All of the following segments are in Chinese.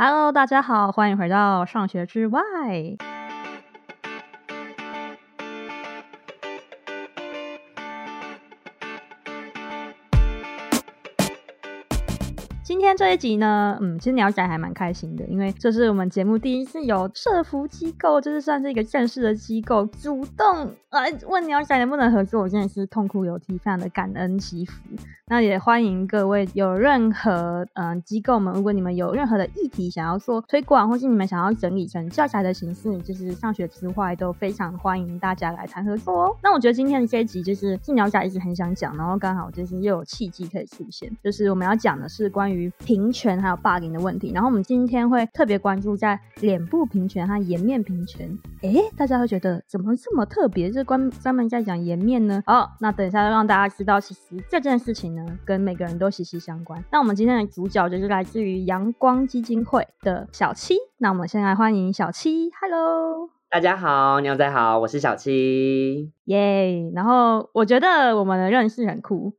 Hello，大家好，欢迎回到上学之外。今天这一集呢，嗯，其实鸟仔还蛮开心的，因为这是我们节目第一次有社服机构，就是算是一个正式的机构主动来问鸟仔能不能合作，我真的是痛哭流涕，非常的感恩祈福。那也欢迎各位有任何嗯、机构们，如果你们有任何的议题想要做推广，或是你们想要整理成教材的形式，就是上学之外都非常欢迎大家来谈合作哦。那我觉得今天的这一集就是是鸟仔一直很想讲，然后刚好就是又有契机可以出现，就是我们要讲的是关于。平权还有霸凌的问题，然后我们今天会特别关注在脸部平权和颜面平权。哎，大家会觉得怎么这么特别？是关专门在讲颜面呢？哦，那等一下让大家知道，其实这件事情呢，跟每个人都息息相关。那我们今天的主角就是来自于阳光基金会的小七。那我们先来欢迎小七，Hello。大家好，鸟仔好，我是小七，耶、yeah！然后我觉得我们的认识很酷，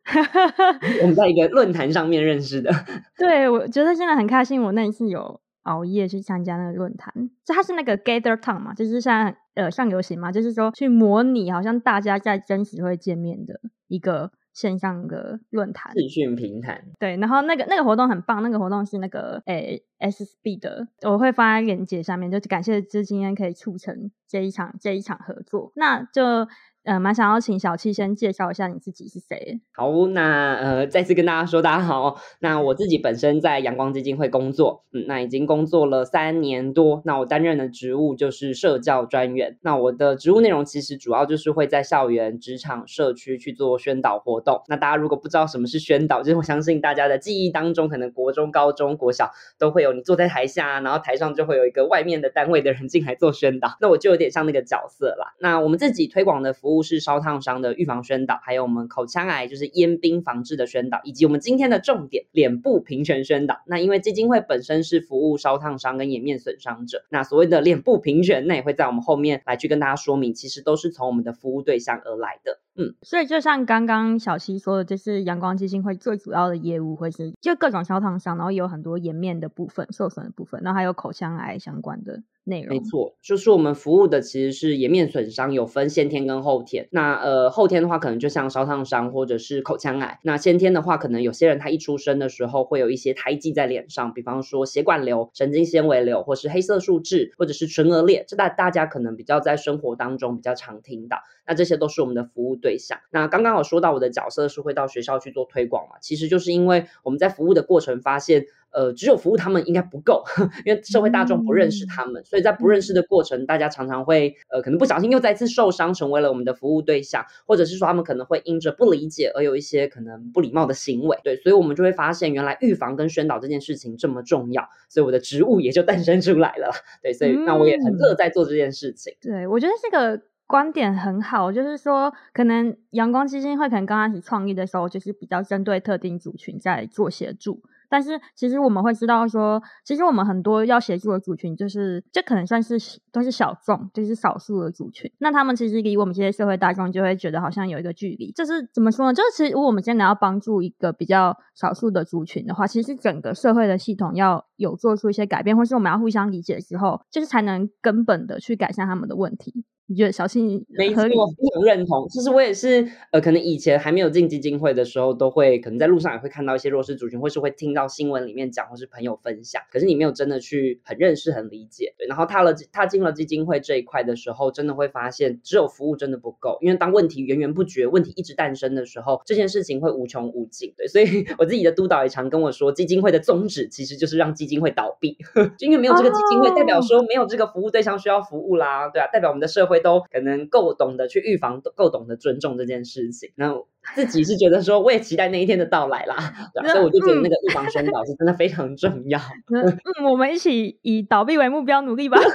我们在一个论坛上面认识的。对，我觉得现在很开心，我那一次有熬夜去参加那个论坛，就它是那个 Gather Town 嘛，就是像呃上游行嘛，就是说去模拟好像大家在真实会见面的一个。线上的论坛、资讯平台，对，然后那个那个活动很棒，那个活动是那个诶、欸、SSB 的，我会放在链接上面，就感谢这今天可以促成这一场这一场合作，那就。呃，蛮想要请小七先介绍一下你自己是谁。好，那呃，再次跟大家说，大家好。那我自己本身在阳光基金会工作，嗯，那已经工作了三年多。那我担任的职务就是社教专员。那我的职务内容其实主要就是会在校园、职场、社区去做宣导活动。那大家如果不知道什么是宣导，就是我相信大家的记忆当中，可能国中、高中、国小都会有你坐在台下，然后台上就会有一个外面的单位的人进来做宣导。那我就有点像那个角色啦。那我们自己推广的服务。是烧烫伤的预防宣导，还有我们口腔癌就是烟病防治的宣导，以及我们今天的重点脸部平权宣导。那因为基金会本身是服务烧烫伤跟颜面损伤者，那所谓的脸部平权，那也会在我们后面来去跟大家说明，其实都是从我们的服务对象而来的。嗯，所以就像刚刚小七说的，就是阳光基金会最主要的业务会是就各种烧烫伤，然后也有很多颜面的部分受损的部分，然后还有口腔癌相关的。内容。没错，就是我们服务的其实是颜面损伤，有分先天跟后天。那呃后天的话，可能就像烧烫伤或者是口腔癌。那先天的话，可能有些人他一出生的时候会有一些胎记在脸上，比方说血管瘤、神经纤维瘤，或是黑色素痣，或者是唇腭裂，这大大家可能比较在生活当中比较常听到。那这些都是我们的服务对象。那刚刚有说到我的角色是会到学校去做推广嘛，其实就是因为我们在服务的过程发现。呃，只有服务他们应该不够，因为社会大众不认识他们，嗯、所以在不认识的过程，大家常常会呃，可能不小心又再次受伤，成为了我们的服务对象，或者是说他们可能会因着不理解而有一些可能不礼貌的行为，对，所以我们就会发现原来预防跟宣导这件事情这么重要，所以我的职务也就诞生出来了，对，所以那我也很乐在做这件事情。嗯、对，我觉得这个观点很好，就是说可能阳光基金会可能刚开始创立的时候，就是比较针对特定族群在做协助。但是其实我们会知道说，其实我们很多要协助的族群，就是这可能算是都是小众，就是少数的族群。那他们其实离我们这些社会大众就会觉得好像有一个距离。就是怎么说呢？就是其实我们真的要帮助一个比较少数的族群的话，其实整个社会的系统要有做出一些改变，或是我们要互相理解之后，就是才能根本的去改善他们的问题。你觉得小心没错，我非常认同。其实我也是，呃，可能以前还没有进基金会的时候，都会可能在路上也会看到一些弱势族群，或是会听到新闻里面讲，或是朋友分享。可是你没有真的去很认识、很理解。对，然后踏了踏进了基金会这一块的时候，真的会发现只有服务真的不够，因为当问题源源不绝、问题一直诞生的时候，这件事情会无穷无尽。对，所以 我自己的督导也常跟我说，基金会的宗旨其实就是让基金会倒闭，就因为没有这个基金会，代表说没有这个服务对象需要服务啦，对啊，代表我们的社会。都可能够懂得去预防，够懂得尊重这件事情。那自己是觉得说，我也期待那一天的到来啦。对啊，所以我就觉得那个预防宣导是真的非常重要。嗯，我们一起以倒闭为目标努力吧。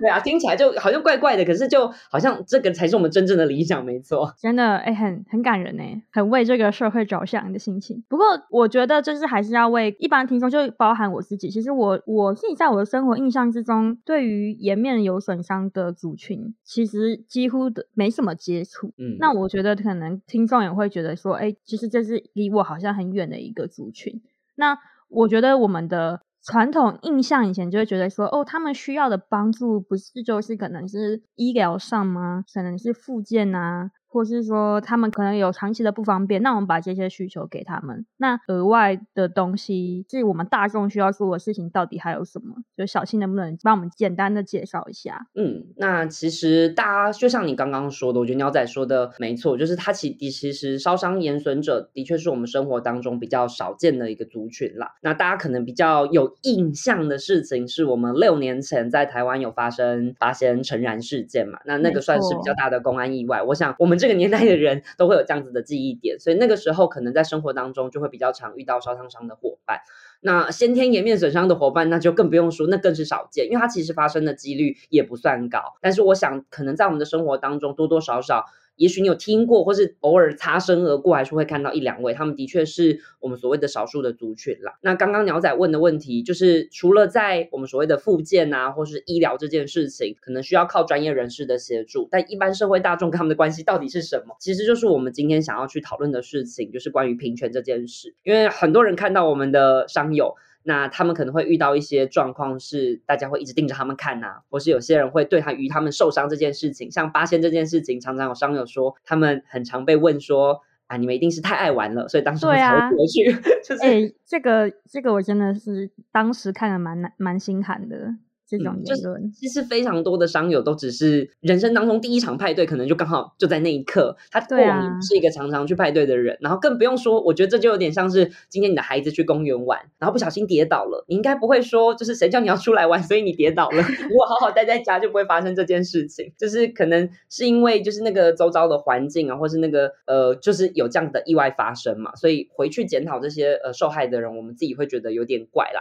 对啊，听起来就好像怪怪的，可是就好像这个才是我们真正的理想，没错。真的，哎，很很感人哎，很为这个社会着想的心情。不过，我觉得就是还是要为一般听众，就包含我自己。其实我我自己在我的生活印象之中，对于颜面有损伤的族群，其实几乎的没什么接触。嗯，那我觉得可能听众也会觉得说，哎，其实这是离我好像很远的一个族群。那我觉得我们的。传统印象以前就会觉得说，哦，他们需要的帮助不是就是可能是医疗上吗？可能是附件啊。或是说他们可能有长期的不方便，那我们把这些需求给他们。那额外的东西，是我们大众需要做的事情，到底还有什么？就小青能不能帮我们简单的介绍一下？嗯，那其实大家就像你刚刚说的，我觉得鸟仔说的没错，就是他其的其实烧伤延损者的确是我们生活当中比较少见的一个族群啦。那大家可能比较有印象的事情，是我们六年前在台湾有发生八仙成燃事件嘛？那那个算是比较大的公安意外。我想我们。这个年代的人都会有这样子的记忆点，所以那个时候可能在生活当中就会比较常遇到烧烫伤的伙伴。那先天颜面损伤的伙伴，那就更不用说，那更是少见，因为它其实发生的几率也不算高。但是我想，可能在我们的生活当中多多少少。也许你有听过，或是偶尔擦身而过，还是会看到一两位，他们的确是我们所谓的少数的族群啦。那刚刚鸟仔问的问题，就是除了在我们所谓的复健啊，或是医疗这件事情，可能需要靠专业人士的协助，但一般社会大众跟他们的关系到底是什么？其实就是我们今天想要去讨论的事情，就是关于平权这件事。因为很多人看到我们的商友。那他们可能会遇到一些状况，是大家会一直盯着他们看呐、啊，或是有些人会对他于他们受伤这件事情，像八仙这件事情，常常有商友说，他们很常被问说，啊，你们一定是太爱玩了，所以当时才会过去。对啊、就是，这个这个我真的是当时看了蛮难蛮心寒的。这种言论、嗯，其实非常多的商友都只是人生当中第一场派对，可能就刚好就在那一刻。他过敏是一个常常去派对的人，啊、然后更不用说，我觉得这就有点像是今天你的孩子去公园玩，然后不小心跌倒了，你应该不会说，就是谁叫你要出来玩，所以你跌倒了。如果好好待在家，就不会发生这件事情。就是可能是因为就是那个周遭的环境啊，或是那个呃，就是有这样的意外发生嘛，所以回去检讨这些呃受害的人，我们自己会觉得有点怪啦。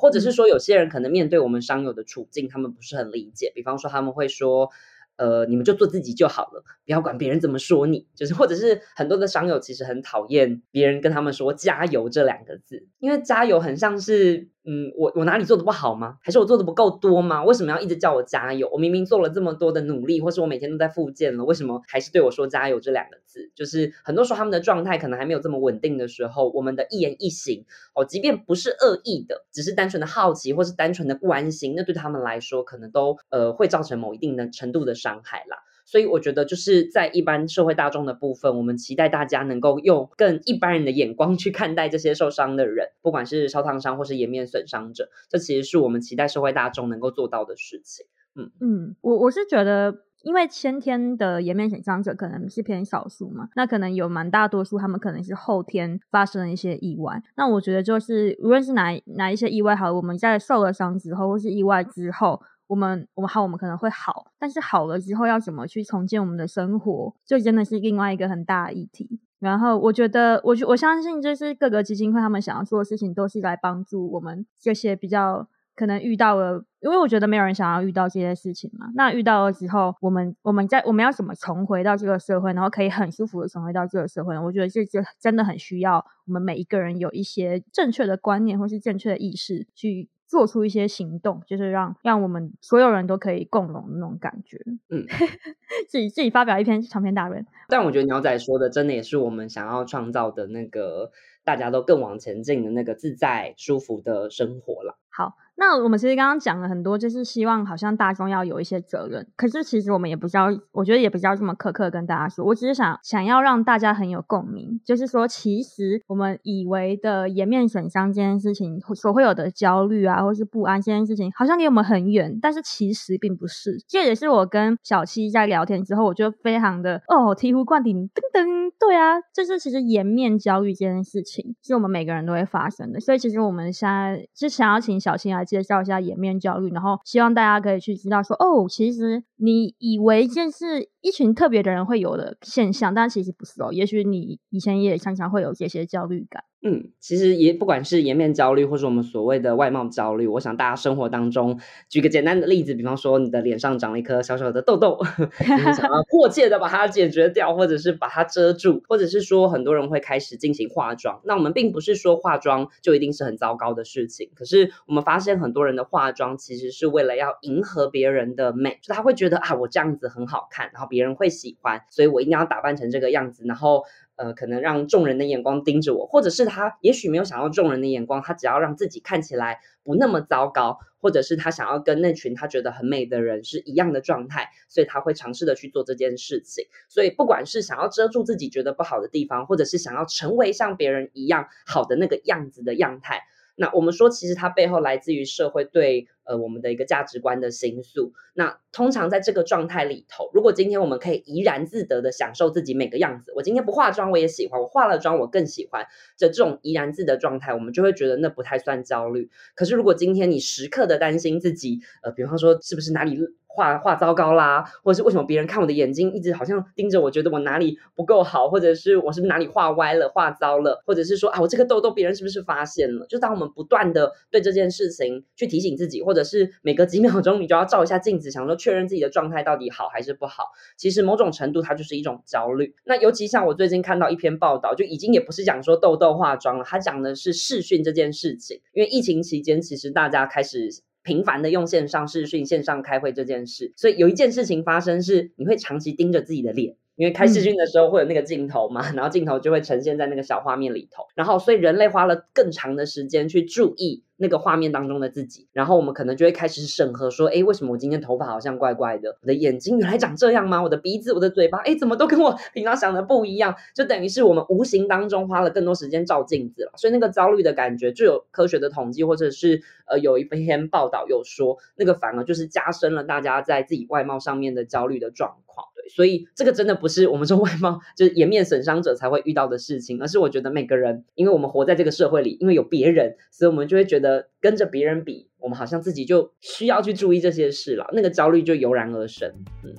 或者是说，有些人可能面对我们商友的处境，他们不是很理解。比方说，他们会说。呃，你们就做自己就好了，不要管别人怎么说你。就是，或者是很多的商友其实很讨厌别人跟他们说“加油”这两个字，因为“加油”很像是，嗯，我我哪里做的不好吗？还是我做的不够多吗？为什么要一直叫我加油？我明明做了这么多的努力，或是我每天都在复健了，为什么还是对我说“加油”这两个字？就是很多时候他们的状态可能还没有这么稳定的时候，我们的一言一行，哦，即便不是恶意的，只是单纯的好奇或是单纯的关心，那对他们来说可能都呃会造成某一定的程度的伤害啦，所以我觉得就是在一般社会大众的部分，我们期待大家能够用更一般人的眼光去看待这些受伤的人，不管是烧烫伤或是颜面损伤者，这其实是我们期待社会大众能够做到的事情。嗯嗯，我我是觉得，因为先天的颜面损伤者可能是偏少数嘛，那可能有蛮大多数他们可能是后天发生了一些意外。那我觉得就是无论是哪哪一些意外，好，我们在受了伤之后或是意外之后。我们我们好，我们可能会好，但是好了之后要怎么去重建我们的生活，就真的是另外一个很大的议题。然后我觉得，我我相信，就是各个基金会他们想要做的事情，都是来帮助我们这些比较可能遇到了，因为我觉得没有人想要遇到这些事情嘛。那遇到了之后，我们我们在我们要怎么重回到这个社会，然后可以很舒服的重回到这个社会呢？我觉得这就真的很需要我们每一个人有一些正确的观念或是正确的意识去。做出一些行动，就是让让我们所有人都可以共荣的那种感觉。嗯，自己自己发表一篇长篇大论。但我觉得鸟仔说的，真的也是我们想要创造的那个大家都更往前进的那个自在舒服的生活了。好。那我们其实刚刚讲了很多，就是希望好像大众要有一些责任。可是其实我们也不知道，我觉得也不知道这么苛刻跟大家说。我只是想想要让大家很有共鸣，就是说，其实我们以为的颜面损伤这件事情所会有的焦虑啊，或是不安这件事情，好像离我们很远。但是其实并不是。这也是我跟小七在聊天之后，我就非常的哦醍醐灌顶，噔噔，对啊，就是其实颜面焦虑这件事情是我们每个人都会发生的。所以其实我们现在就想要请小七来。介绍一下颜面焦虑，然后希望大家可以去知道说，哦，其实你以为这是一群特别的人会有的现象，但其实不是哦。也许你以前也常常会有这些焦虑感。嗯，其实也不管是颜面焦虑，或是我们所谓的外貌焦虑，我想大家生活当中，举个简单的例子，比方说你的脸上长了一颗小小的痘痘，你想要迫切的把它解决掉，或者是把它遮住，或者是说很多人会开始进行化妆。那我们并不是说化妆就一定是很糟糕的事情，可是我们发现很多人的化妆其实是为了要迎合别人的美，就他会觉得啊，我这样子很好看，然后别人会喜欢，所以我一定要打扮成这个样子，然后。呃，可能让众人的眼光盯着我，或者是他也许没有想要众人的眼光，他只要让自己看起来不那么糟糕，或者是他想要跟那群他觉得很美的人是一样的状态，所以他会尝试的去做这件事情。所以不管是想要遮住自己觉得不好的地方，或者是想要成为像别人一样好的那个样子的样态。那我们说，其实它背后来自于社会对呃我们的一个价值观的心素。那通常在这个状态里头，如果今天我们可以怡然自得的享受自己每个样子，我今天不化妆我也喜欢，我化了妆我更喜欢，这这种怡然自得状态，我们就会觉得那不太算焦虑。可是如果今天你时刻的担心自己，呃，比方说是不是哪里画画糟糕啦，或者是为什么别人看我的眼睛一直好像盯着我，觉得我哪里不够好，或者是我是不是哪里画歪了、画糟了，或者是说啊，我这个痘痘别人是不是发现了？就当我们不断的对这件事情去提醒自己，或或者是每隔几 秒钟你就要照一下镜子，想说确认自己的状态到底好还是不好。其实某种程度它就是一种焦虑。那尤其像我最近看到一篇报道，就已经也不是讲说痘痘化妆了，它讲的是视讯这件事情。因为疫情期间，其实大家开始。频繁的用线上视讯、线上开会这件事，所以有一件事情发生是，你会长期盯着自己的脸，因为开视讯的时候会有那个镜头嘛，嗯、然后镜头就会呈现在那个小画面里头，然后所以人类花了更长的时间去注意。那个画面当中的自己，然后我们可能就会开始审核，说，哎，为什么我今天头发好像怪怪的？我的眼睛原来长这样吗？我的鼻子、我的嘴巴，哎，怎么都跟我平常想的不一样？就等于是我们无形当中花了更多时间照镜子了，所以那个焦虑的感觉，就有科学的统计，或者是呃有一篇报道有说，那个反而就是加深了大家在自己外貌上面的焦虑的状况。所以这个真的不是我们说 外貌就是颜面损伤者才会遇到的事情，而是我觉得每个人，因为我们活在这个社会里，因为有别人，所以我们就会觉得跟着别人比，我们好像自己就需要去注意这些事了，那个焦虑就油然而生。嗯，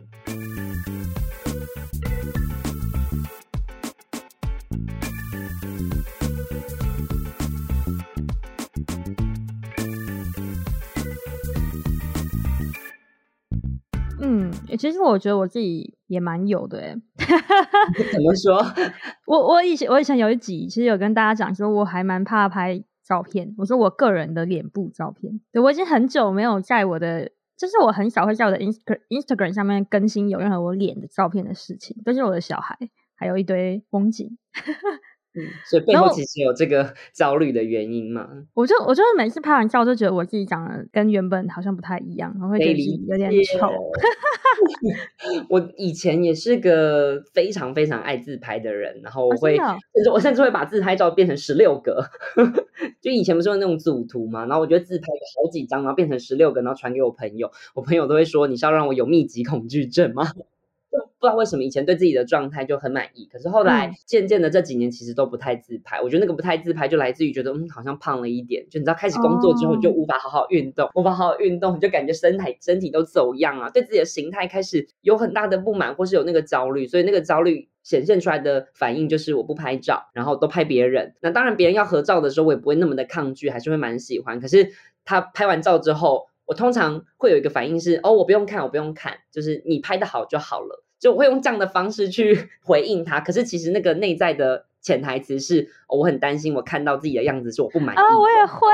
其实我觉得我自己。也蛮有的 哎，怎么说？我我以前我以前有一集，其实有跟大家讲说，我还蛮怕拍照片。我说我个人的脸部照片，对，我已经很久没有在我的，就是我很少会在我的 Inst Instagram 上面更新有任何我脸的照片的事情，都是我的小孩，还有一堆风景。嗯，所以背后其实有这个 焦虑的原因嘛？我就我就每次拍完照，就觉得我自己长得跟原本好像不太一样，我会觉得有点丑。我以前也是个非常非常爱自拍的人，然后我会，甚至、哦、我甚至会把自拍照变成十六个。就以前不是有那种组图嘛，然后我觉得自拍个好几张，然后变成十六个，然后传给我朋友，我朋友都会说，你是要让我有密集恐惧症吗？不知道为什么以前对自己的状态就很满意，可是后来渐渐的这几年其实都不太自拍。嗯、我觉得那个不太自拍就来自于觉得嗯好像胖了一点，就你知道开始工作之后你就无法好好运动，哦、无法好好运动，你就感觉身体身体都走样啊，对自己的形态开始有很大的不满或是有那个焦虑，所以那个焦虑显现出来的反应就是我不拍照，然后都拍别人。那当然别人要合照的时候我也不会那么的抗拒，还是会蛮喜欢。可是他拍完照之后，我通常会有一个反应是哦我不用看我不用看，就是你拍的好就好了。就我会用这样的方式去回应他，可是其实那个内在的潜台词是，哦，我很担心我看到自己的样子是我不满意。啊，我也会。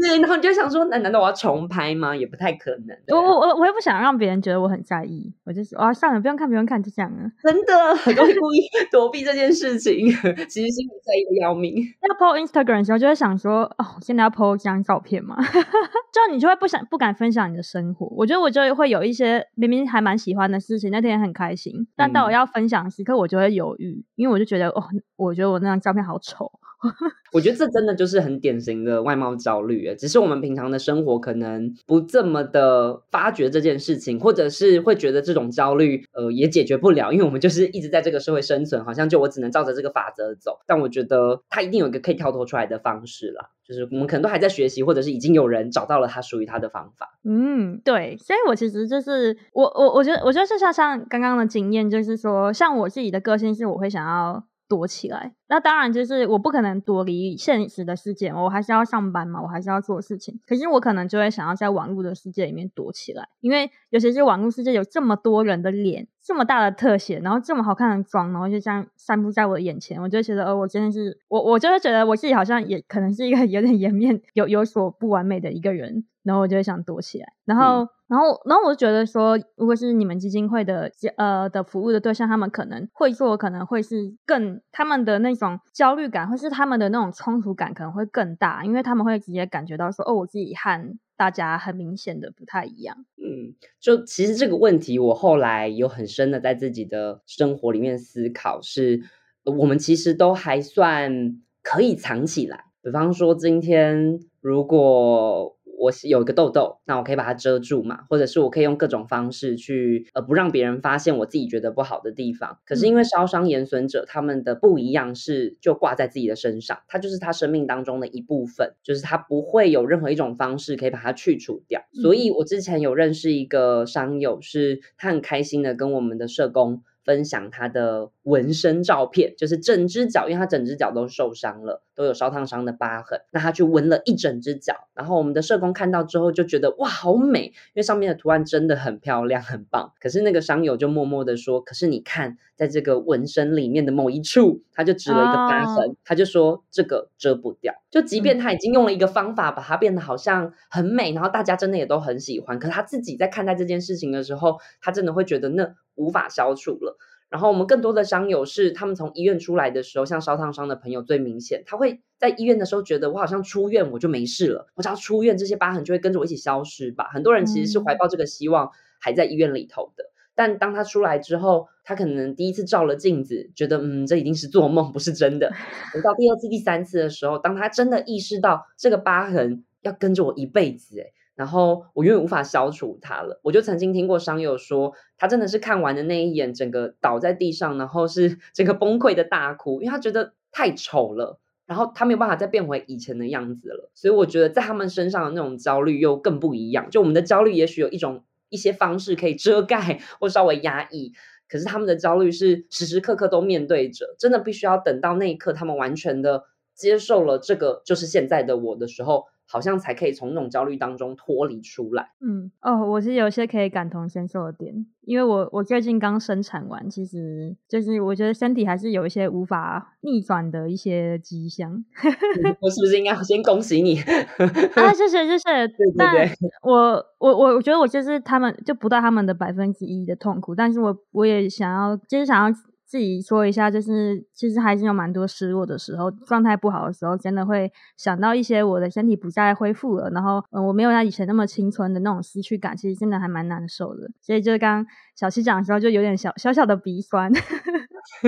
对，然后你就想说，那难道我要重拍吗？也不太可能。我我我我也不想让别人觉得我很在意，我就说，啊，算了，不用看，不用看，就这样啊。真的，很多人故意 躲避这件事情，其实心里在意的要命。要 po Instagram 的时候，就会想说，哦，现在要 po 这张照片吗？就你就会不想不敢分享你的生活。我觉得我就会有一些明明还蛮喜欢的事情，那天很开心，但到我要分享时刻，我就会犹豫，因为我就觉得，哦，我觉得。我那张照片好丑，我觉得这真的就是很典型的外貌焦虑，只是我们平常的生活可能不这么的发觉这件事情，或者是会觉得这种焦虑，呃，也解决不了，因为我们就是一直在这个社会生存，好像就我只能照着这个法则走。但我觉得他一定有一个可以跳脱出来的方式啦，就是我们可能都还在学习，或者是已经有人找到了他属于他的方法。嗯，对，所以我其实就是我我我觉得我觉得就像像刚刚的经验，就是说，像我自己的个性是，我会想要躲起来。那当然，就是我不可能躲离现实的世界，我还是要上班嘛，我还是要做事情。可是我可能就会想要在网络的世界里面躲起来，因为尤其是网络世界有这么多人的脸，这么大的特写，然后这么好看的妆，然后就这样散布在我的眼前，我就觉得，哦，我真的是我，我就会觉得我自己好像也可能是一个 有点颜面有有所不完美的一个人。然后我就会想躲起来。然后，嗯、然后，然后我就觉得说，如果是你们基金会的呃的服务的对象，他们可能会做，可能会是更他们的那种焦虑感，或是他们的那种冲突感可能会更大，因为他们会直接感觉到说，哦，我自己和大家很明显的不太一样。嗯，就其实这个问题，我后来有很深的在自己的生活里面思考，是我们其实都还算可以藏起来。比方说，今天如果我有一个痘痘，那我可以把它遮住嘛，或者是我可以用各种方式去呃不让别人发现我自己觉得不好的地方。可是因为烧伤延损者他们的不一样是就挂在自己的身上，它就是他生命当中的一部分，就是他不会有任何一种方式可以把它去除掉。所以我之前有认识一个伤友，是他很开心的跟我们的社工。分享他的纹身照片，就是整只脚，因为他整只脚都受伤了，都有烧烫伤的疤痕。那他去纹了一整只脚，然后我们的社工看到之后就觉得哇，好美，因为上面的图案真的很漂亮，很棒。可是那个伤友就默默的说：“可是你看，在这个纹身里面的某一处，他就指了一个疤痕，哦、他就说这个遮不掉。就即便他已经用了一个方法把它变得好像很美，然后大家真的也都很喜欢，可是他自己在看待这件事情的时候，他真的会觉得那。”无法消除了。然后我们更多的伤友是，他们从医院出来的时候，像烧烫伤的朋友最明显，他会在医院的时候觉得，我好像出院我就没事了，我只要出院，这些疤痕就会跟着我一起消失吧。很多人其实是怀抱这个希望，还在医院里头的。嗯、但当他出来之后，他可能第一次照了镜子，觉得嗯，这一定是做梦，不是真的。等到第二次、第三次的时候，当他真的意识到这个疤痕要跟着我一辈子，诶然后我永远无法消除它了。我就曾经听过伤友说，他真的是看完的那一眼，整个倒在地上，然后是整个崩溃的大哭，因为他觉得太丑了，然后他没有办法再变回以前的样子了。所以我觉得在他们身上的那种焦虑又更不一样。就我们的焦虑也许有一种一些方式可以遮盖或稍微压抑，可是他们的焦虑是时时刻刻都面对着，真的必须要等到那一刻，他们完全的接受了这个就是现在的我的时候。好像才可以从那种焦虑当中脱离出来。嗯，哦，我是有些可以感同身受的点，因为我我最近刚生产完，其实就是我觉得身体还是有一些无法逆转的一些迹象。我是不是应该先恭喜你？啊，谢谢谢谢。对对对，我我我觉得我就是他们就不到他们的百分之一的痛苦，但是我我也想要，就是想要。自己说一下，就是其实还是有蛮多失落的时候，状态不好的时候，真的会想到一些我的身体不再恢复了，然后嗯，我没有像以前那么青春的那种失去感，其实真的还蛮难受的。所以就是刚刚小七讲的时候，就有点小小小的鼻酸，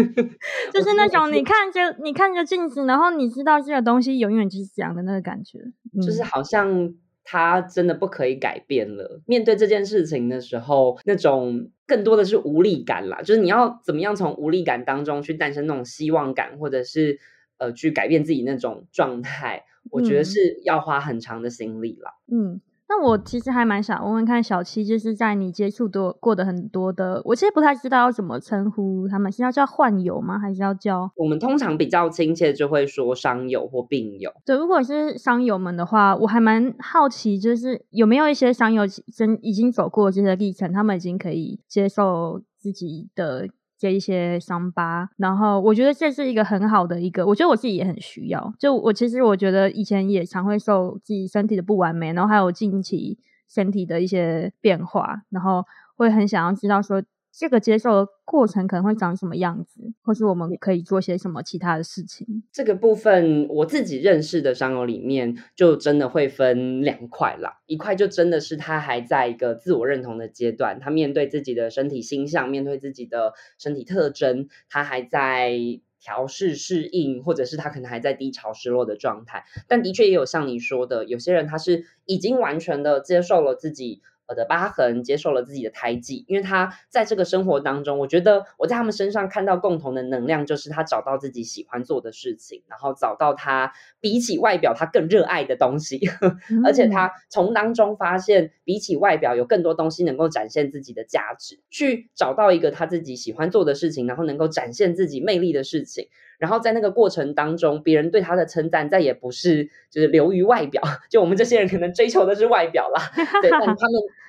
就是那种你看着你看着镜子，然后你知道这个东西永远就是这样的那个感觉，嗯、就是好像。他真的不可以改变了。面对这件事情的时候，那种更多的是无力感啦。就是你要怎么样从无力感当中去诞生那种希望感，或者是呃去改变自己那种状态，我觉得是要花很长的心力啦。嗯。那我其实还蛮想问问看小七，就是在你接触多过的很多的，我其实不太知道要怎么称呼他们，是要叫患友吗？还是要叫？我们通常比较亲切就会说伤友或病友。对，如果是伤友们的话，我还蛮好奇，就是有没有一些伤友真已经走过这些历程，他们已经可以接受自己的。这一些伤疤，然后我觉得这是一个很好的一个，我觉得我自己也很需要。就我其实我觉得以前也常会受自己身体的不完美，然后还有近期身体的一些变化，然后会很想要知道说。这个接受的过程可能会长什么样子，或是我们可以做些什么其他的事情？这个部分我自己认识的伤友里面，就真的会分两块啦。一块就真的是他还在一个自我认同的阶段，他面对自己的身体形象，面对自己的身体特征，他还在调试适应，或者是他可能还在低潮失落的状态。但的确也有像你说的，有些人他是已经完全的接受了自己。我的疤痕，接受了自己的胎记，因为他在这个生活当中，我觉得我在他们身上看到共同的能量，就是他找到自己喜欢做的事情，然后找到他比起外表他更热爱的东西，嗯、而且他从当中发现，比起外表有更多东西能够展现自己的价值，去找到一个他自己喜欢做的事情，然后能够展现自己魅力的事情。然后在那个过程当中，别人对他的称赞再也不是就是流于外表，就我们这些人可能追求的是外表啦。对，但他们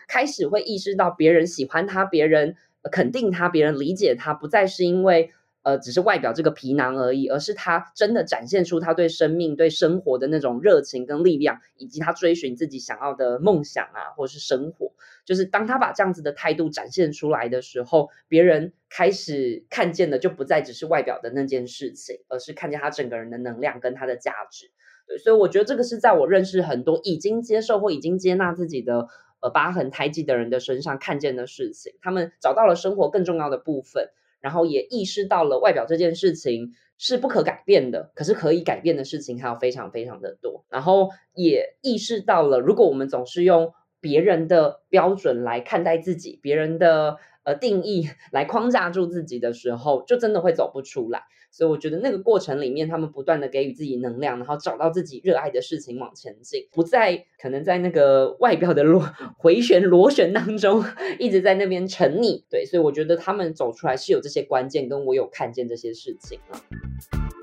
开始会意识到别人喜欢他，别人肯定他，别人理解他，不再是因为呃，只是外表这个皮囊而已，而是他真的展现出他对生命、对生活的那种热情跟力量，以及他追寻自己想要的梦想啊，或是生活。就是当他把这样子的态度展现出来的时候，别人开始看见的就不再只是外表的那件事情，而是看见他整个人的能量跟他的价值。对，所以我觉得这个是在我认识很多已经接受或已经接纳自己的呃疤痕胎记的人的身上看见的事情。他们找到了生活更重要的部分。然后也意识到了外表这件事情是不可改变的，可是可以改变的事情还有非常非常的多。然后也意识到了，如果我们总是用别人的标准来看待自己，别人的呃定义 来框架住自己的时候，就真的会走不出来。所以我觉得那个过程里面，他们不断的给予自己能量，然后找到自己热爱的事情往前进，不再可能在那个外表的螺 回旋螺旋当中一直在那边沉溺。对，所以我觉得他们走出来是有这些关键，跟我有看见这些事情啊。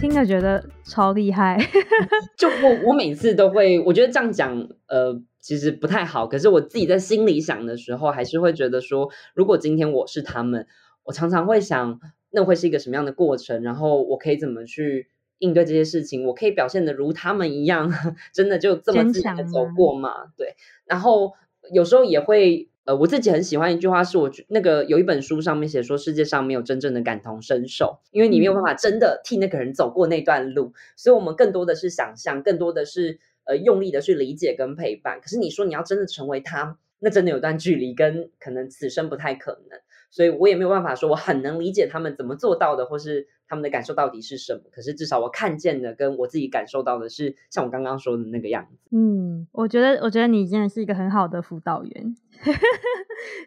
听着觉得超厉害，就我我每次都会，我觉得这样讲，呃，其实不太好。可是我自己在心里想的时候，还是会觉得说，如果今天我是他们，我常常会想，那会是一个什么样的过程？然后我可以怎么去应对这些事情？我可以表现的如他们一样，真的就这么自然的走过吗？对。然后有时候也会。呃，我自己很喜欢一句话，是我那个有一本书上面写说，世界上没有真正的感同身受，因为你没有办法真的替那个人走过那段路，所以我们更多的是想象，更多的是呃用力的去理解跟陪伴。可是你说你要真的成为他，那真的有段距离，跟可能此生不太可能，所以我也没有办法说我很能理解他们怎么做到的，或是。他们的感受到底是什么？可是至少我看见的，跟我自己感受到的是，像我刚刚说的那个样子。嗯，我觉得，我觉得你真的是一个很好的辅导员，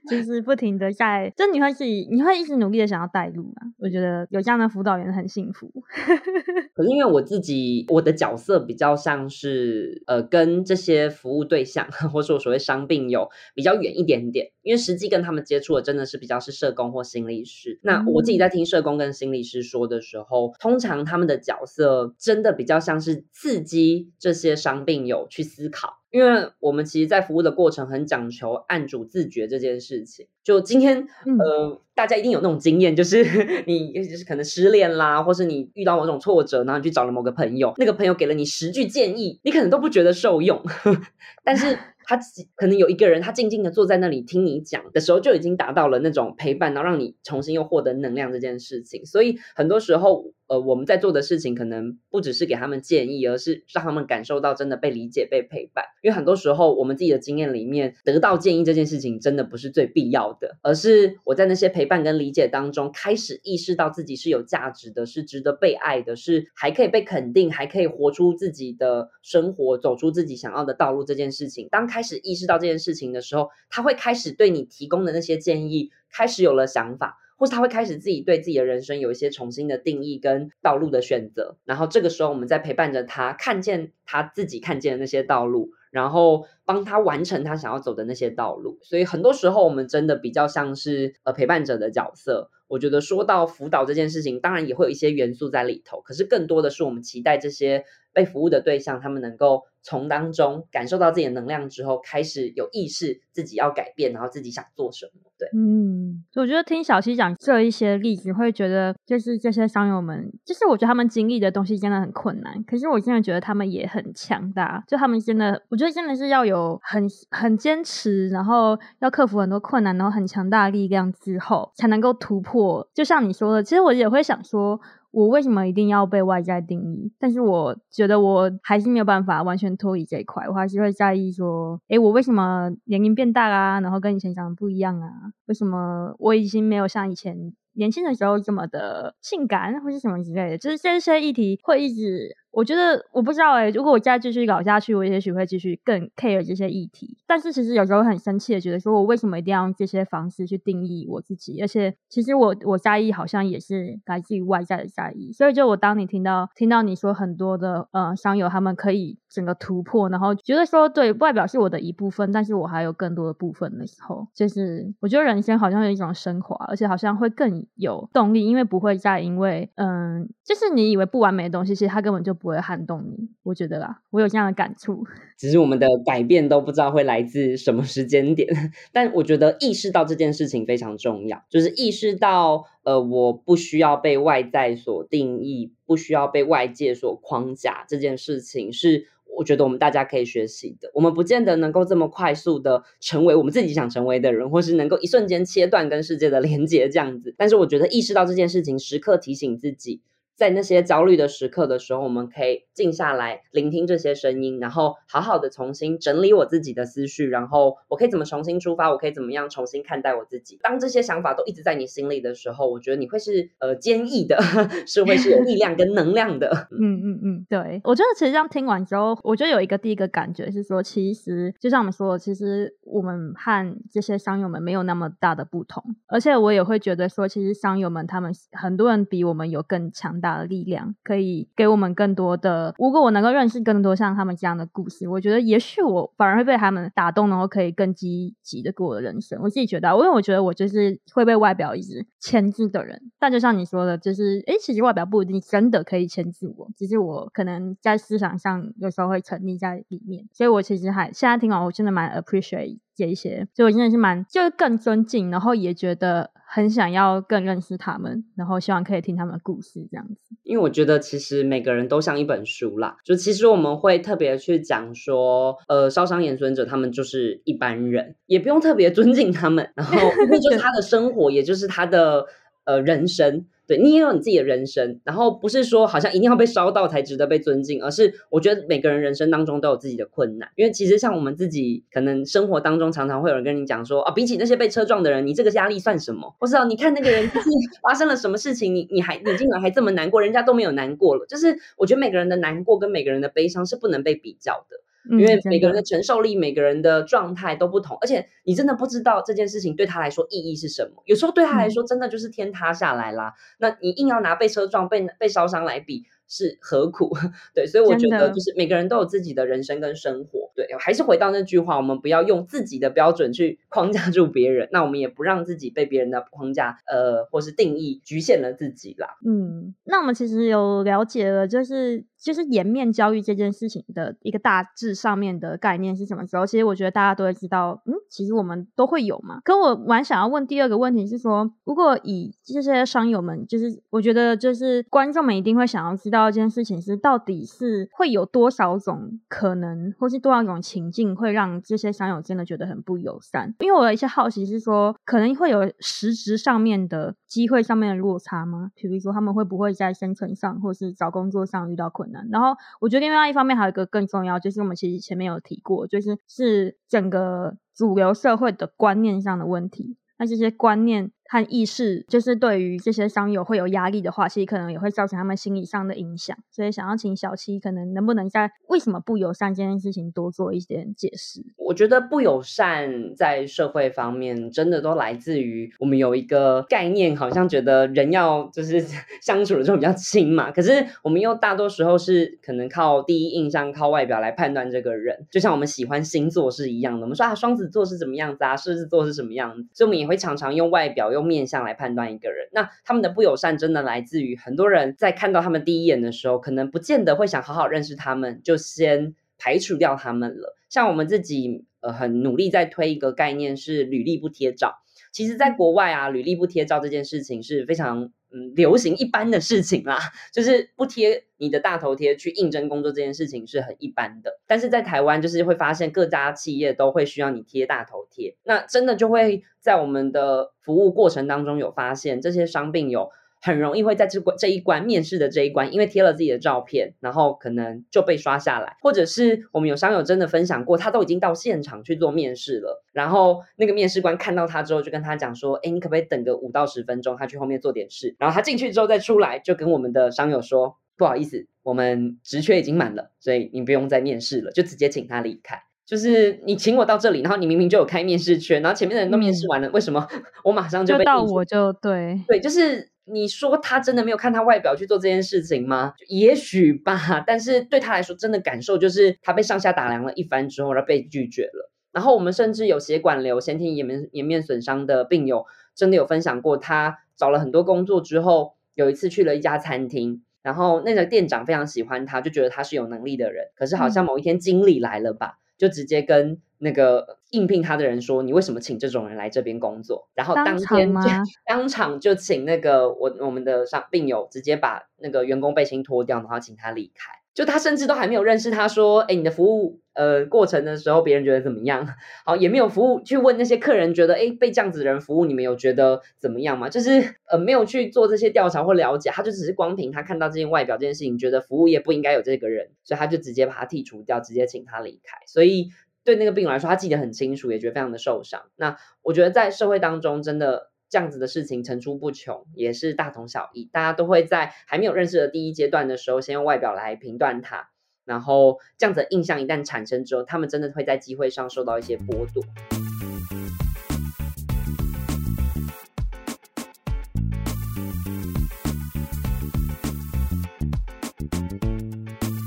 就 是不停的在，就你会自己，你会一直努力的想要带路嘛。我觉得有这样的辅导员很幸福。可是因为我自己，我的角色比较像是，呃，跟这些服务对象，或者说我所谓伤病友比较远一点点，因为实际跟他们接触的真的是比较是社工或心理师。那我自己在听社工跟心理师说的。的时候，通常他们的角色真的比较像是刺激这些伤病友去思考，因为我们其实，在服务的过程很讲求案主自觉这件事情。就今天，呃，大家一定有那种经验，就是 你就是可能失恋啦，或是你遇到某种挫折，然后你去找了某个朋友，那个朋友给了你十句建议，你可能都不觉得受用，但是。他自己可能有一个人，他静静的坐在那里听你讲的时候，就已经达到了那种陪伴，然后让你重新又获得能量这件事情。所以很多时候，呃，我们在做的事情可能不只是给他们建议，而是让他们感受到真的被理解、被陪伴。因为很多时候，我们自己的经验里面，得到建议这件事情真的不是最必要的，而是我在那些陪伴跟理解当中，开始意识到自己是有价值的，是值得被爱的，是还可以被肯定，还可以活出自己的生活，走出自己想要的道路这件事情。当开始意识到这件事情的时候，他会开始对你提供的那些建议开始有了想法，或是他会开始自己对自己的人生有一些重新的定义跟道路的选择。然后这个时候，我们在陪伴着他，看见他自己看见的那些道路，然后帮他完成他想要走的那些道路。所以很多时候，我们真的比较像是呃陪伴者的角色。我觉得说到辅导这件事情，当然也会有一些元素在里头，可是更多的是我们期待这些被服务的对象，他们能够。从当中感受到自己的能量之后，开始有意识自己要改变，然后自己想做什么。对，嗯，我觉得听小七讲这一些例子，会觉得就是这些商友们，就是我觉得他们经历的东西真的很困难，可是我现在觉得他们也很强大。就他们真的，我觉得真的是要有很很坚持，然后要克服很多困难，然后很强大的力量之后，才能够突破。就像你说的，其实我也会想说。我为什么一定要被外在定义？但是我觉得我还是没有办法完全脱离这一块，我还是会在意说，诶，我为什么年龄变大啊？然后跟以前长得不一样啊？为什么我已经没有像以前年轻的时候这么的性感，或是什么之类的？就是这些议题会一直。我觉得我不知道诶、欸、如果我再继续搞下去，我也许会继续更 care 这些议题。但是其实有时候很生气的觉得，说我为什么一定要用这些方式去定义我自己？而且其实我我在意好像也是来自于外在的在意。所以就我当你听到听到你说很多的呃商友他们可以整个突破，然后觉得说对外表是我的一部分，但是我还有更多的部分的时候，就是我觉得人生好像有一种升华，而且好像会更有动力，因为不会再因为嗯、就是你以为不完美的东西，其实它根本就。不会撼动你。我觉得啦，我有这样的感触。只是我们的改变都不知道会来自什么时间点，但我觉得意识到这件事情非常重要，就是意识到，呃，我不需要被外在所定义，不需要被外界所框架，这件事情是我觉得我们大家可以学习的。我们不见得能够这么快速的成为我们自己想成为的人，或是能够一瞬间切断跟世界的连接这样子。但是我觉得意识到这件事情，时刻提醒自己。在那些焦虑的时刻的时候，我们可以静下来聆听这些声音，然后好好的重新整理我自己的思绪，然后我可以怎么重新出发，我可以怎么样重新看待我自己。当这些想法都一直在你心里的时候，我觉得你会是呃坚毅的，是会是有力量跟能量的。嗯嗯嗯，对，我觉得其实这样听完之后，我觉得有一个第一个感觉是说，其实就像我们说的，其实我们和这些商友们没有那么大的不同，而且我也会觉得说，其实商友们他们很多人比我们有更强大的力量，可以给我们更多的。如果我能够认识更多像他们这样的故事，我觉得也许我反而会被他们打动，然后可以更积极的过我的人生。我自己觉得，因为我觉得我就是会被外表一直牵制的人。但就像你说的，就是诶，其实外表不一定真的可以牵制我，只是我可能在思想上有时候会沉溺在里面。所以我其实还现在听完，我真的蛮 appreciate 这一些，所以我真的是蛮就是更尊敬，然后也觉得。很想要更认识他们，然后希望可以听他们的故事这样子。因为我觉得其实每个人都像一本书啦，就其实我们会特别去讲说，呃，烧伤延孙者他们就是一般人，也不用特别尊敬他们，然后 因为就是他的生活，也就是他的呃人生。对，你也有你自己的人生，然后不是说好像一定要被烧到才值得被尊敬，而是我觉得每个人人生当中都有自己的困难，因为其实像我们自己，可能生活当中常常会有人跟你讲说啊，比起那些被车撞的人，你这个压力算什么？或是你看那个人就是发生了什么事情，你你还你竟然还这么难过，人家都没有难过了，就是我觉得每个人的难过跟每个人的悲伤是不能被比较的。因为每个人的承受力、每个人的状态都不同，而且你真的不知道这件事情对他来说意义是什么。有时候对他来说，真的就是天塌下来啦。那你硬要拿被车撞、被被烧伤来比。是何苦？对，所以我觉得就是每个人都有自己的人生跟生活。对，还是回到那句话，我们不要用自己的标准去框架住别人，那我们也不让自己被别人的框架呃或是定义局限了自己啦。嗯，那我们其实有了解了，就是就是颜面教育这件事情的一个大致上面的概念是什么时候？其实我觉得大家都会知道，嗯，其实我们都会有嘛。可我蛮想要问第二个问题是说，如果以这些商友们，就是我觉得就是观众们一定会想要知道。一件事情是到底是会有多少种可能，或是多少种情境会让这些商友真的觉得很不友善？因为我有一些好奇是说，可能会有实质上面的机会上面的落差吗？比如说他们会不会在生存上或是找工作上遇到困难？然后我觉得另外一方面还有一个更重要，就是我们其实前面有提过，就是是整个主流社会的观念上的问题。那这些观念。和意识，就是对于这些商友会有压力的话，其实可能也会造成他们心理上的影响。所以想要请小七，可能能不能在为什么不友善这件事情多做一点解释？我觉得不友善在社会方面，真的都来自于我们有一个概念，好像觉得人要就是 相处的时候比较亲嘛。可是我们又大多时候是可能靠第一印象、靠外表来判断这个人，就像我们喜欢星座是一样的。我们说啊，双子座是怎么样子啊，狮子座是什么样子，所以我们也会常常用外表用。面相来判断一个人，那他们的不友善真的来自于很多人在看到他们第一眼的时候，可能不见得会想好好认识他们，就先排除掉他们了。像我们自己呃很努力在推一个概念是履历不贴照，其实在国外啊，履历不贴照这件事情是非常。嗯，流行一般的事情啦，就是不贴你的大头贴去应征工作这件事情是很一般的。但是在台湾，就是会发现各家企业都会需要你贴大头贴，那真的就会在我们的服务过程当中有发现这些伤病有。很容易会在这关这一关面试的这一关，因为贴了自己的照片，然后可能就被刷下来，或者是我们有商友真的分享过，他都已经到现场去做面试了，然后那个面试官看到他之后，就跟他讲说，哎，你可不可以等个五到十分钟，他去后面做点事，然后他进去之后再出来，就跟我们的商友说，不好意思，我们职缺已经满了，所以你不用再面试了，就直接请他离开。就是你请我到这里，然后你明明就有开面试圈，然后前面的人都面试完了，嗯、为什么 我马上就被就到我就？对。对，就是。你说他真的没有看他外表去做这件事情吗？也许吧，但是对他来说，真的感受就是他被上下打量了一番之后，而被拒绝了。然后我们甚至有血管瘤、先天颜面颜面损伤的病友，真的有分享过，他找了很多工作之后，有一次去了一家餐厅，然后那个店长非常喜欢他，就觉得他是有能力的人。可是好像某一天经理来了吧，嗯、就直接跟那个应聘他的人说：“你为什么请这种人来这边工作？”然后当天就当场，当场就请那个我我们的上病友直接把那个员工背心脱掉，然后请他离开。就他甚至都还没有认识他，说：“哎，你的服务呃过程的时候，别人觉得怎么样？好，也没有服务去问那些客人，觉得哎被这样子的人服务，你们有觉得怎么样吗？就是呃没有去做这些调查或了解，他就只是光凭他看到这件外表这件事情，觉得服务业不应该有这个人，所以他就直接把他剔除掉，直接请他离开。所以对那个病人来说，他记得很清楚，也觉得非常的受伤。那我觉得在社会当中，真的。”这样子的事情层出不穷，也是大同小异。大家都会在还没有认识的第一阶段的时候，先用外表来评断他，然后这样子的印象一旦产生之后，他们真的会在机会上受到一些剥夺。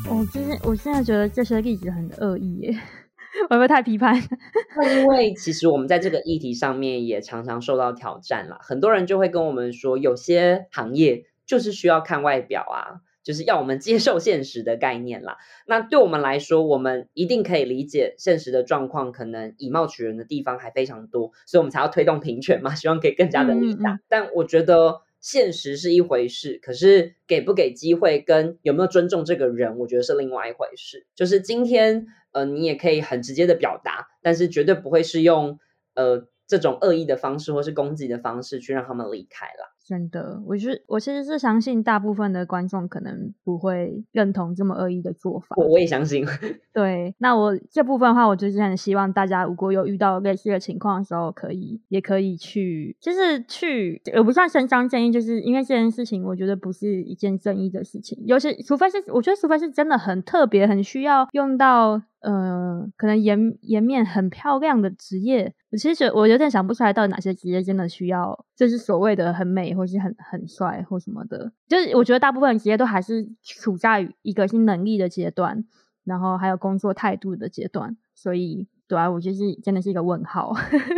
我就是，我现在觉得这些例子很恶意耶。会不会太批判？因为其实我们在这个议题上面也常常受到挑战啦。很多人就会跟我们说，有些行业就是需要看外表啊，就是要我们接受现实的概念啦。那对我们来说，我们一定可以理解现实的状况，可能以貌取人的地方还非常多，所以我们才要推动平权嘛，希望可以更加的理想。嗯嗯。但我觉得现实是一回事，可是给不给机会跟有没有尊重这个人，我觉得是另外一回事。就是今天。呃，你也可以很直接的表达，但是绝对不会是用呃这种恶意的方式或是攻击的方式去让他们离开了。真的，我觉得我其实是相信大部分的观众可能不会认同这么恶意的做法。我我也相信。对，那我这部分的话，我就是很希望大家如果有遇到类似的情况的时候，可以也可以去，就是去，也不算伸张正义，就是因为这件事情，我觉得不是一件正义的事情，尤其除非是我觉得除非是真的很特别，很需要用到。呃，可能颜颜面很漂亮的职业，我其实我有点想不出来，到底哪些职业真的需要，就是所谓的很美，或是很很帅或什么的。就是我觉得大部分职业都还是处在一个是能力的阶段，然后还有工作态度的阶段。所以，对啊，我就是真的是一个问号。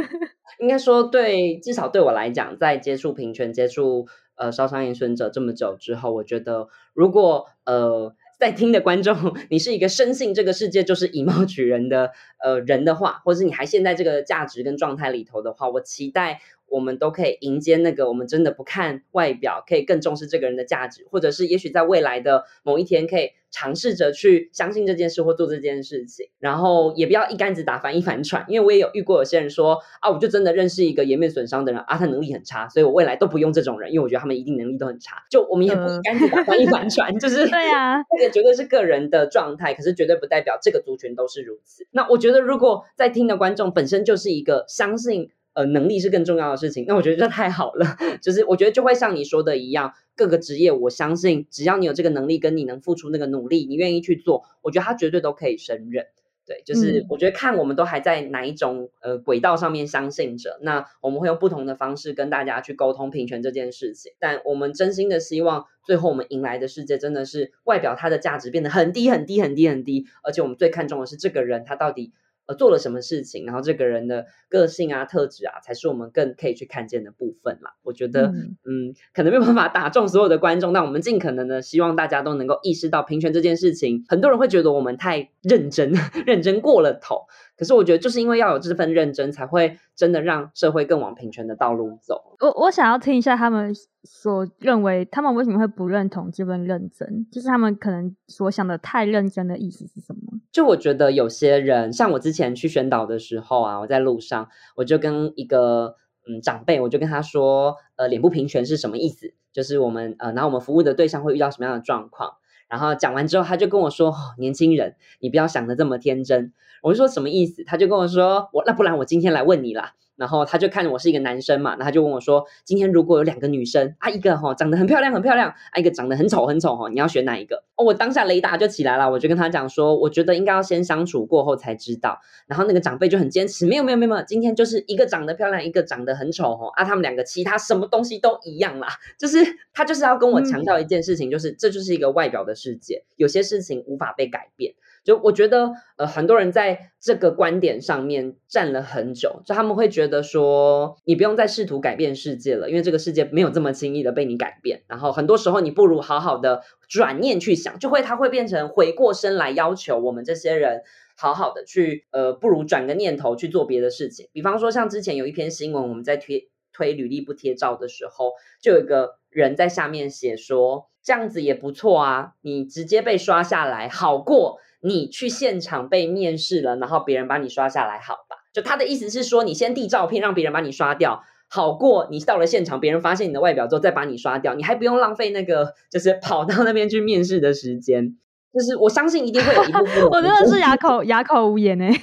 应该说，对，至少对我来讲，在接触平权、接触呃烧伤延伸者这么久之后，我觉得如果呃。在听的观众，你是一个深信这个世界就是以貌取人的呃人的话，或者是你还陷在这个价值跟状态里头的话，我期待。我们都可以迎接那个，我们真的不看外表，可以更重视这个人的价值，或者是也许在未来的某一天，可以尝试着去相信这件事或做这件事情，然后也不要一竿子打翻一帆船。因为我也有遇过有些人说啊，我就真的认识一个颜面损伤的人啊，他能力很差，所以我未来都不用这种人，因为我觉得他们一定能力都很差。就我们也不一竿子打翻一帆船，呃、就是对啊，这个绝对是个人的状态，可是绝对不代表这个族群都是如此。那我觉得，如果在听的观众本身就是一个相信。呃，能力是更重要的事情。那我觉得这太好了，就是我觉得就会像你说的一样，各个职业，我相信只要你有这个能力，跟你能付出那个努力，你愿意去做，我觉得他绝对都可以胜任。对，就是我觉得看我们都还在哪一种呃轨道上面相信着，那我们会用不同的方式跟大家去沟通平权这件事情。但我们真心的希望，最后我们迎来的世界真的是外表它的价值变得很低很低很低很低，而且我们最看重的是这个人他到底。呃，做了什么事情，然后这个人的个性啊、特质啊，才是我们更可以去看见的部分啦。我觉得，嗯，嗯，可能没有办法打中所有的观众，但我们尽可能的希望大家都能够意识到平权这件事情。很多人会觉得我们太认真，认真过了头。可是我觉得，就是因为要有这份认真，才会真的让社会更往平权的道路走。我我想要听一下他们所认为，他们为什么会不认同这份认真？就是他们可能所想的太认真的意思是什么？就我觉得有些人，像我之前去宣导的时候啊，我在路上，我就跟一个嗯长辈，我就跟他说，呃，脸部平权是什么意思？就是我们呃，然后我们服务的对象会遇到什么样的状况？然后讲完之后，他就跟我说，年轻人，你不要想的这么天真。我就说什么意思？他就跟我说，我那不然我今天来问你啦。然后他就看我是一个男生嘛，然后他就问我说，今天如果有两个女生啊，一个哈长得很漂亮很漂亮，啊一个长得很丑很丑哈，你要选哪一个？哦，我当下雷达就起来了，我就跟他讲说，我觉得应该要先相处过后才知道。然后那个长辈就很坚持，没有没有没有，今天就是一个长得漂亮，一个长得很丑哈，啊他们两个其他什么东西都一样啦，就是他就是要跟我强调一件事情，就是、嗯、这就是一个外表的世界，有些事情无法被改变。就我觉得，呃，很多人在这个观点上面站了很久，就他们会觉得说，你不用再试图改变世界了，因为这个世界没有这么轻易的被你改变。然后很多时候，你不如好好的转念去想，就会他会变成回过身来要求我们这些人好好的去，呃，不如转个念头去做别的事情。比方说，像之前有一篇新闻，我们在推推履历不贴照的时候，就有一个人在下面写说。这样子也不错啊，你直接被刷下来好过你去现场被面试了，然后别人把你刷下来，好吧？就他的意思是说，你先递照片让别人把你刷掉，好过你到了现场别人发现你的外表之后再把你刷掉，你还不用浪费那个就是跑到那边去面试的时间。就是我相信一定会有一部分，我真的是哑口哑口无言哎。因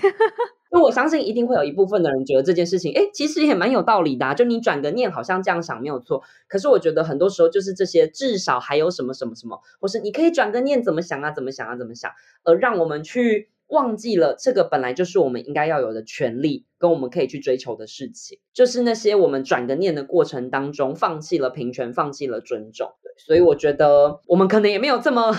那我相信一定会有一部分的人觉得这件事情，哎，其实也蛮有道理的啊。就你转个念，好像这样想没有错。可是我觉得很多时候就是这些，至少还有什么什么什么，或是你可以转个念，怎么想啊，怎么想啊，怎么想，而让我们去。忘记了这个本来就是我们应该要有的权利，跟我们可以去追求的事情，就是那些我们转个念的过程当中，放弃了平权，放弃了尊重。所以我觉得我们可能也没有这么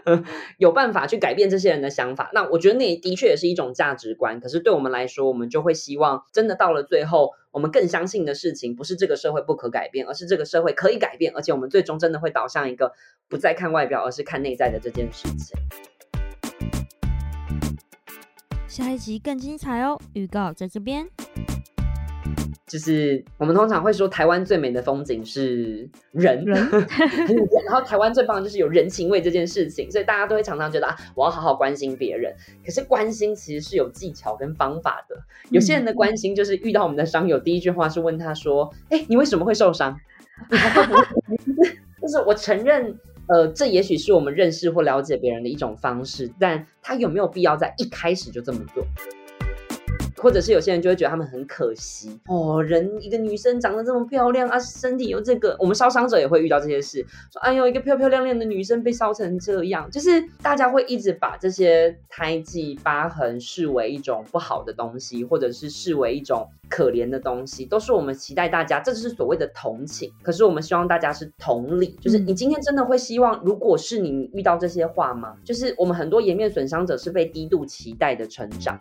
有办法去改变这些人的想法。那我觉得那的确也是一种价值观。可是对我们来说，我们就会希望，真的到了最后，我们更相信的事情，不是这个社会不可改变，而是这个社会可以改变，而且我们最终真的会导向一个不再看外表，而是看内在的这件事情。下一集更精彩哦！预告在这边。就是我们通常会说，台湾最美的风景是人，人 然后台湾最棒的就是有人情味这件事情，所以大家都会常常觉得啊，我要好好关心别人。可是关心其实是有技巧跟方法的。有些人的关心就是遇到我们的伤友，第一句话是问他说：“哎，你为什么会受伤？” 就是我承认。呃，这也许是我们认识或了解别人的一种方式，但他有没有必要在一开始就这么做？或者是有些人就会觉得他们很可惜哦，人一个女生长得这么漂亮啊，身体又这个，我们烧伤者也会遇到这些事，说哎呦，一个漂漂亮亮的女生被烧成这样，就是大家会一直把这些胎记疤痕视为一种不好的东西，或者是视为一种可怜的东西，都是我们期待大家，这就是所谓的同情。可是我们希望大家是同理，就是你今天真的会希望，如果是你遇到这些话吗？就是我们很多颜面损伤者是被低度期待的成长。